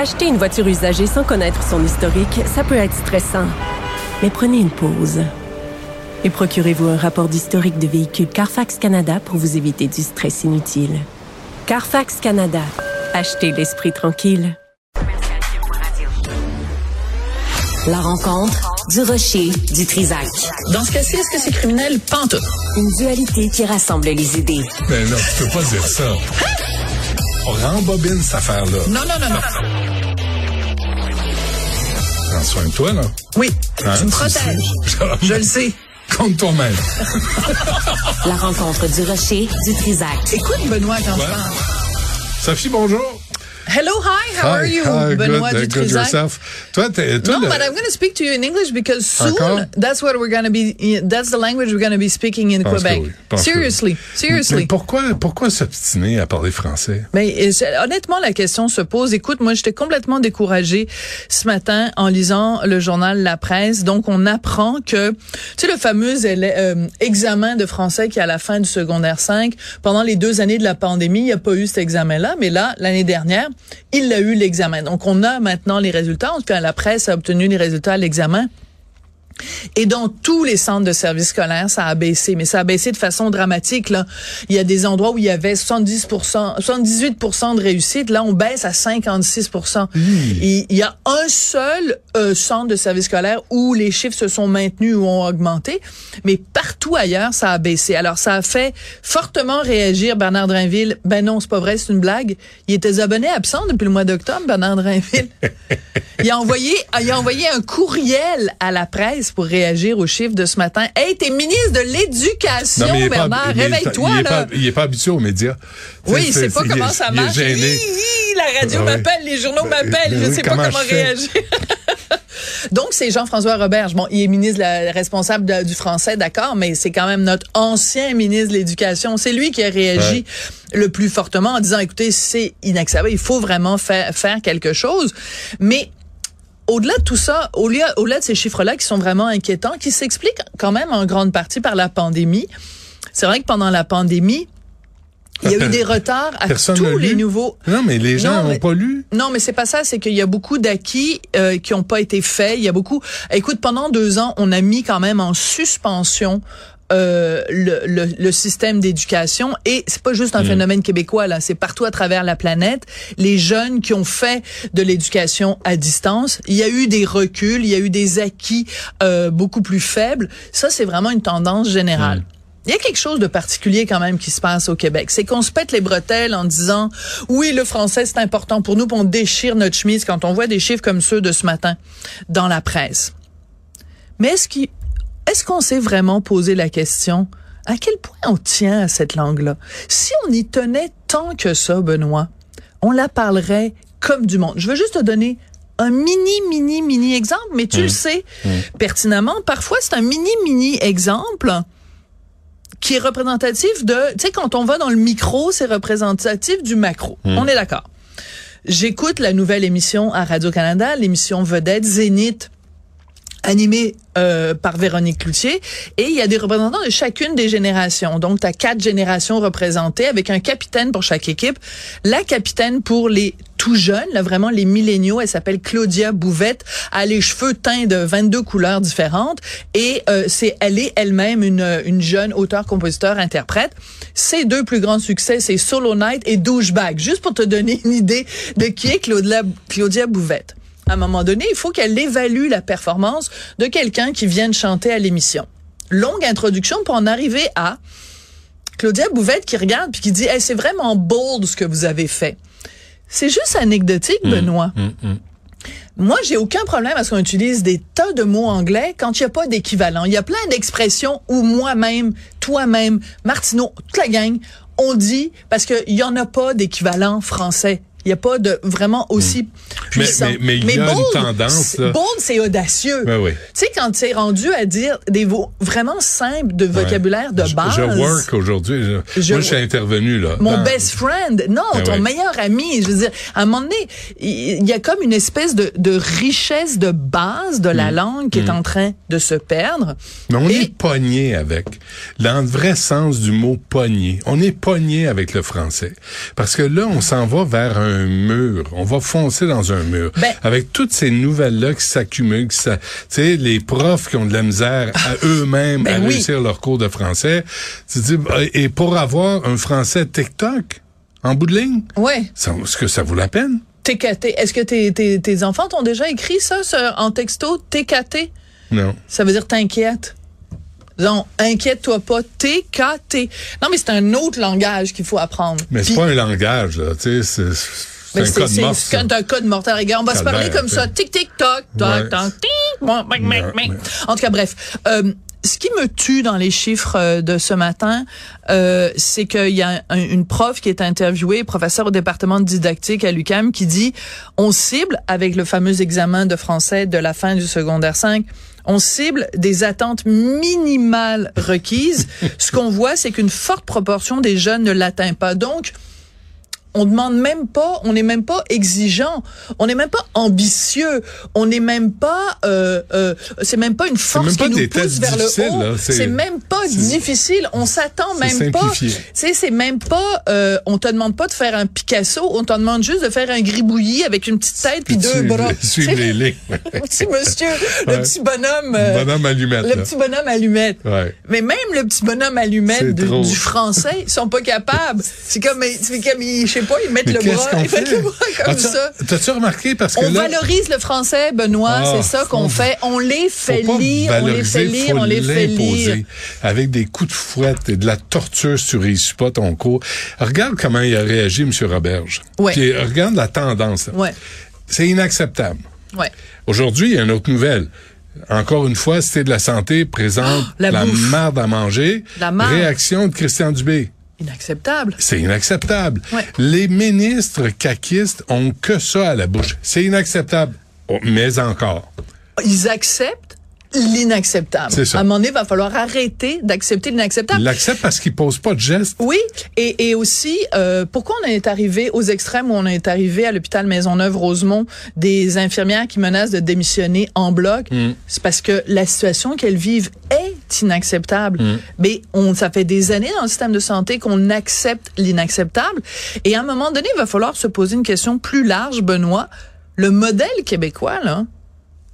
Acheter une voiture usagée sans connaître son historique, ça peut être stressant. Mais prenez une pause. Et procurez-vous un rapport d'historique de véhicule Carfax Canada pour vous éviter du stress inutile. Carfax Canada. Achetez l'esprit tranquille. La rencontre du rocher du Trisac. Dans ce cas-ci, est-ce que c'est criminel? Pantoute. Une dualité qui rassemble les idées. Ben non, tu peux pas dire ça. On rembobine cette affaire-là. Non, non, non, non. Prends soin de toi, là. Oui, Hein, tu me protèges. Je le sais. Compte toi-même. La rencontre du rocher du Trisac. Écoute, Benoît, quand je Ouais. parle. Sophie, bonjour. Hello, hi, how are you? hi, Benoît good, good yourself. Toi, toi, No, le- but I'm going to speak to you in English because soon Encore? that's what we're going to be. That's the language we're going to be speaking in Pense Quebec. oui, Seriously, oui. seriously. Mais pourquoi, pourquoi s'obstiner à parler français? Mais honnêtement, la question se pose. Écoute, moi, j'étais complètement découragée ce matin en lisant le journal La Presse. Donc, on apprend que, tu sais, le fameux euh, examen de français qui est à la fin du secondaire 5, pendant les deux années de la pandémie, il n'y a pas eu cet examen-là. Mais là, l'année dernière, il a eu l'examen. Donc, on a maintenant les résultats. En tout cas, la presse a obtenu les résultats à l'examen. Et dans tous les centres de services scolaires, ça a baissé, mais ça a baissé de façon dramatique. Là. Il y a des endroits où il y avait 70%, 78% de réussite. Là, on baisse à 56%. Et il y a un seul euh, centre de services scolaires où les chiffres se sont maintenus ou ont augmenté, mais partout ailleurs, ça a baissé. Alors, ça a fait fortement réagir Bernard Drinville. Ben non, c'est pas vrai, c'est une blague. Il était abonné absent depuis le mois d'octobre, Bernard Drinville. Il a envoyé, il a envoyé un courriel à la presse pour réagir aux chiffres de ce matin. Hey, t'es ministre de l'Éducation, Bernard, réveille-toi, il là. pas- Il est pas habitué aux médias. Oui, il sais, sait pas comment ça il marche. gêné. Hi, hi, la radio m'appelle, les journaux Ben, m'appellent, ben je oui, sais pas comment réagir. Donc, c'est Jean-François Roberge. Bon, il est ministre la- responsable de- du français, d'accord, mais c'est quand même notre ancien ministre de l'Éducation. C'est lui qui a réagi le plus fortement en disant, écoutez, c'est inacceptable, il faut vraiment faire quelque chose. Mais au-delà de tout ça, au-delà au-delà de ces chiffres-là qui sont vraiment inquiétants, qui s'expliquent quand même en grande partie par la pandémie, c'est vrai que pendant la pandémie, il y a eu des retards à Personne tous les lu. nouveaux. Non, mais les gens Non, n'ont pas lu. Non, mais c'est pas ça. C'est qu'il y a beaucoup d'acquis euh, qui n'ont pas été faits. Il y a beaucoup. Écoute, pendant deux ans, on a mis quand même en suspension. Euh, le, le, le système d'éducation et c'est pas juste un phénomène québécois là, c'est partout à travers la planète. Les jeunes qui ont fait de l'éducation à distance, il y a eu des reculs, il y a eu des acquis euh, beaucoup plus faibles. Ça, c'est vraiment une tendance générale. Il y a quelque chose de particulier quand même qui se passe au Québec. C'est qu'on se pète les bretelles en disant oui, le français c'est important pour nous, puis on déchire notre chemise quand on voit des chiffres comme ceux de ce matin dans la presse. Mais est-ce qu'il est-ce qu'on s'est vraiment posé la question à quel point on tient à cette langue-là? Si on y tenait tant que ça, Benoît, on la parlerait comme du monde. Je veux juste te donner un mini, mini, mini exemple, mais tu le sais pertinemment. Parfois, c'est un mini, mini exemple qui est représentatif de, tu sais, quand on va dans le micro, c'est représentatif du macro. On est d'accord. J'écoute la nouvelle émission à Radio-Canada, l'émission Vedette Zénith, animée euh, par Véronique Cloutier, et il y a des représentants de chacune des générations. Donc, tu as quatre générations représentées avec un capitaine pour chaque équipe. La capitaine pour les tout jeunes, là, vraiment les milléniaux, elle s'appelle Claudia Bouvette, elle a les cheveux teints de 22 couleurs différentes, et euh, c'est elle est elle-même une, une jeune auteur, compositeur, interprète. Ses deux plus grands succès, c'est Solo Night et Douchebag, juste pour te donner une idée de qui est Claudia, Claudia Bouvette à un moment donné, il faut qu'elle évalue la performance de quelqu'un qui vient de chanter à l'émission. Longue introduction pour en arriver à Claudia Bouvette qui regarde puis qui dit hey, c'est vraiment bold ce que vous avez fait. C'est juste anecdotique, Benoît. Moi, j'ai aucun problème à ce qu'on utilise des tas de mots anglais quand il n'y a pas d'équivalent. Il y a plein d'expressions où moi-même, toi-même, Martineau, toute la gang, on dit parce qu'il n'y en a pas d'équivalent français. Il y a pas de vraiment aussi puissant. Mais- mais- mais il y a une bold, tendance, c'est- là. Bold, c'est audacieux. Oui. Tu sais, quand tu es rendu à dire des mots vraiment simples de vocabulaire de Je- base. Je, work aujourd'hui. Je, Je- moi, je suis intervenu, là. Mon dans- best friend, non, Ah ton meilleur ami. Je veux dire, à un moment donné, il y a comme une espèce de, de richesse de base de la langue qui est en train de se perdre. Mais on Et- est pogné avec, dans le vrai sens du mot pogné, on est pogné avec le français. Parce que là, on s'en va vers un mur. On va foncer dans un mur. Ben- avec toutes ces nouvelles-là qui s'accumulent, qui tu sais, les profs qui ont de la misère à eux-mêmes Ben à oui. réussir leur cours de français. Tu te dis, bah, et pour avoir un français TikTok, en bout de ligne, Ouais. ça- est-ce que ça vaut la peine? TKT. Est-ce que tes, tes, tes enfants t'ont déjà écrit ça sur- en texto? TKT? Non. Ça veut dire t'inquiète. Non, inquiète-toi pas. TKT. Non, mais c'est un autre langage qu'il faut apprendre. Mais c'est pas un langage, là. Tu sais, c'est- c'est un code c'est mort. c'est un code mortel. Regarde, on va se parler comme ça. Tic, tic, toc, toc, toc, ouais. En tout cas, bref. Euh, ce qui me tue dans les chiffres euh, de ce matin, euh, c'est qu'il y a un- une prof qui est interviewée, professeur au département de didactique à l'UCAM, qui dit on cible avec le fameux examen de français de la fin du secondaire 5 on cible des attentes minimales requises. Ce qu'on voit, c'est qu'une forte proportion des jeunes ne l'atteint pas. Donc, on demande même pas, on n'est même pas exigeant, on n'est même pas ambitieux, on n'est même pas, euh, euh, c'est même pas une force qui nous pousse vers le haut. C'est- C'est même pas c'est- difficile. On s'attend c'est même pas. sais, c'est même pas. Euh, on te demande pas de faire un Picasso, on te demande juste de faire un gribouillis avec une petite tête puis deux bras. suivre les lignes? le petit monsieur, le petit bonhomme, euh, Bonhomme allumette, le là. petit bonhomme allumette. Ouais. Mais même le petit bonhomme allumette C'est de- du français, ils sont pas capables. C'est comme, c'est comme, ils- sais pas, ils mettent Mais le bras, qu'on ils mettent fait? le bras comme ça. T'as-tu remarqué parce que On là, valorise le français, Benoît, Ah, c'est ça qu'on fait. On les fait lire, on les fait lire, on les fait lire. Avec des coups de fouette et de la torture réussis pas ton cours. Regarde comment il a réagi, M. Roberge. Ouais. Puis regarde la tendance. Ouais, C'est inacceptable. ouais. Aujourd'hui, il y a une autre nouvelle. Encore une fois, Cité de la Santé présente Ah, la la, marde à manger. La marde. Réaction de Christian Dubé. Inacceptable. C'est inacceptable. Ouais. Les ministres caquistes ont que ça à la bouche. C'est inacceptable. Oh, mais encore. Ils acceptent l'inacceptable. À un moment donné, il va falloir arrêter d'accepter l'inacceptable. Ils l'acceptent parce qu'ils posent pas de gestes. Oui, et, et aussi, euh, pourquoi on est arrivé aux extrêmes où on est arrivé à l'hôpital Maisonneuve-Rosemont des infirmières qui menacent de démissionner en bloc? C'est parce que la situation qu'elles vivent est inacceptable. Mais on, ça fait des années dans le système de santé qu'on accepte l'inacceptable. Et à un moment donné, il va falloir se poser une question plus large, Benoît. Le modèle québécois, là,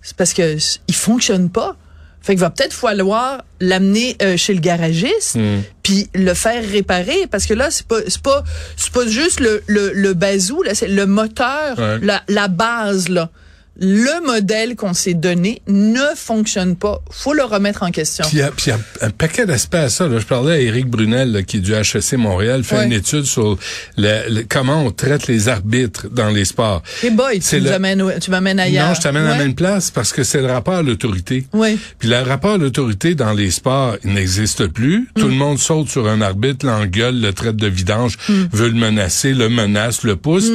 c'est parce que il fonctionne pas. Fait qu'il va peut-être falloir l'amener euh, chez le garagiste, puis le faire réparer, parce que là c'est pas c'est pas c'est pas juste le le, le bazou là, c'est le moteur, Ouais. la la base là. Le modèle qu'on s'est donné ne fonctionne pas. Faut le remettre en question. Puis il y a, puis il y a un paquet d'aspects à ça. Là. Je parlais à Éric Brunel, là, qui est du HEC Montréal, fait Ouais. une étude sur le- le- comment on traite les arbitres dans les sports. Et boy, C'est tu m'amènes où- tu m'amènes ailleurs. Non, je t'amène à la même place parce que c'est le rapport à l'autorité. Oui. Puis le rapport à l'autorité dans les sports, il n'existe plus. Tout le monde saute sur un arbitre, l'engueule, le traite de vidange, veut le menacer, le menace, le pousse.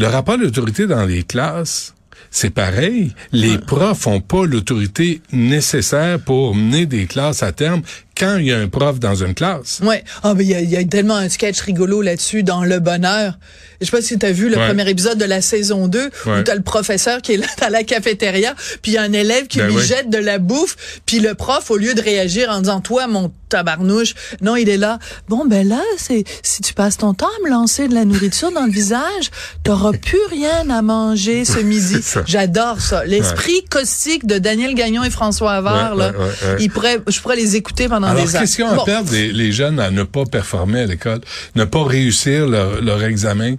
Le rapport à l'autorité dans les classes, c'est pareil. Les profs ont pas l'autorité nécessaire pour mener des classes à terme quand il y a un prof dans une classe. Ouais. Ah, mais il y a, il y a tellement un sketch rigolo là-dessus dans Le Bonheur. Je sais pas si tu as vu le Ouais. premier épisode de la saison 2 où Ouais. tu as le professeur qui est là dans la cafétéria, puis il y a un élève qui Ben lui oui. jette de la bouffe, puis le prof au lieu de réagir en disant toi mon tabarnouche, non, il est là. Bon ben là, c'est si tu passes ton temps à me lancer de la nourriture dans le visage, t'auras plus rien à manger ce midi. J'adore ça. L'esprit caustique de Daniel Gagnon et François Havard Ouais, là, ouais, ouais, ouais. ils pourraient je pourrais les écouter pendant Alors, des qu'est-ce qu'ils ont à perdre les, les jeunes à ne pas performer à l'école, ne pas réussir leur, leur examen?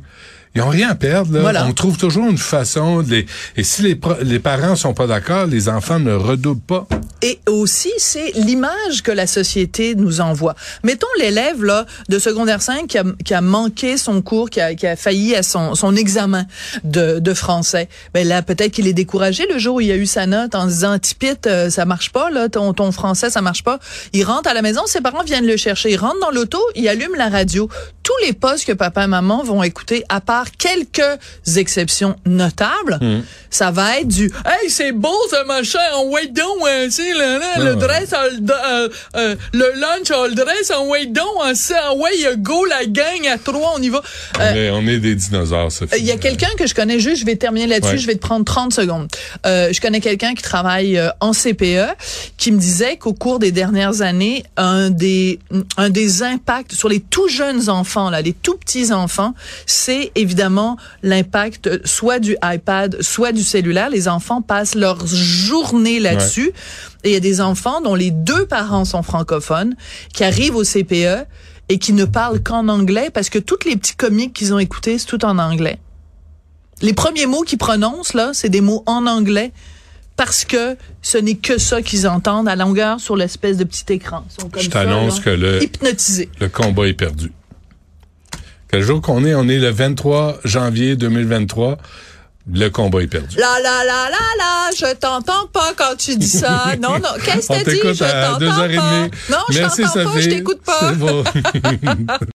Ils ont rien à perdre. Là. Voilà. On trouve toujours une façon de les... Et si les, les parents sont pas d'accord, les enfants ne redoublent pas. Et aussi, c'est l'image que la société nous envoie. Mettons l'élève là de secondaire 5 qui a, qui a manqué son cours, qui a, qui a failli à son, son examen de, de français. Ben là, peut-être qu'il est découragé le jour où il a eu sa note en se disant Tipit, euh, ça marche pas là, ton, ton français ça marche pas. Il rentre à la maison, ses parents viennent le chercher. Il rentre dans l'auto, il allume la radio. Tous les postes que papa et maman vont écouter, à part quelques exceptions notables, Hmm. ça va être du Hey, c'est beau ce machin, on wait donc, tu sais, le, Ah. dress, on le, euh, euh, le lunch, on le dress, on wait donc, on sait, ouais, euh, go la gang à trois, on y va. On, Euh, est, on est des dinosaures, Sophie. il y a quelqu'un que je connais juste, je vais terminer là-dessus, Ouais. je vais te prendre 30 secondes. Je connais quelqu'un qui travaille en CPE qui me disait qu'au cours des dernières années, un des un des impacts sur les tout jeunes enfants là, les tout petits enfants, c'est évidemment l'impact euh, soit du iPad, soit du cellulaire. Les enfants passent leur journée là-dessus. Et il y a des enfants dont les deux parents sont francophones qui arrivent au CPE et qui ne parlent qu'en anglais parce que tous les petits comiques qu'ils ont écoutés, c'est tout en anglais. Les premiers mots qu'ils prononcent, là, c'est des mots en anglais parce que ce n'est que ça qu'ils entendent à longueur sur l'espèce de petit écran. Ils sont comme Je t'annonce que le combat est perdu. Quel jour qu'on est? On est le 23 janvier 2023. Le combat est perdu. La la la la la, je t'entends pas quand tu dis ça. Non, non, qu'est-ce que t'as dit? Je t'entends pas. Non, je t'entends pas, je t'écoute pas. C'est bon.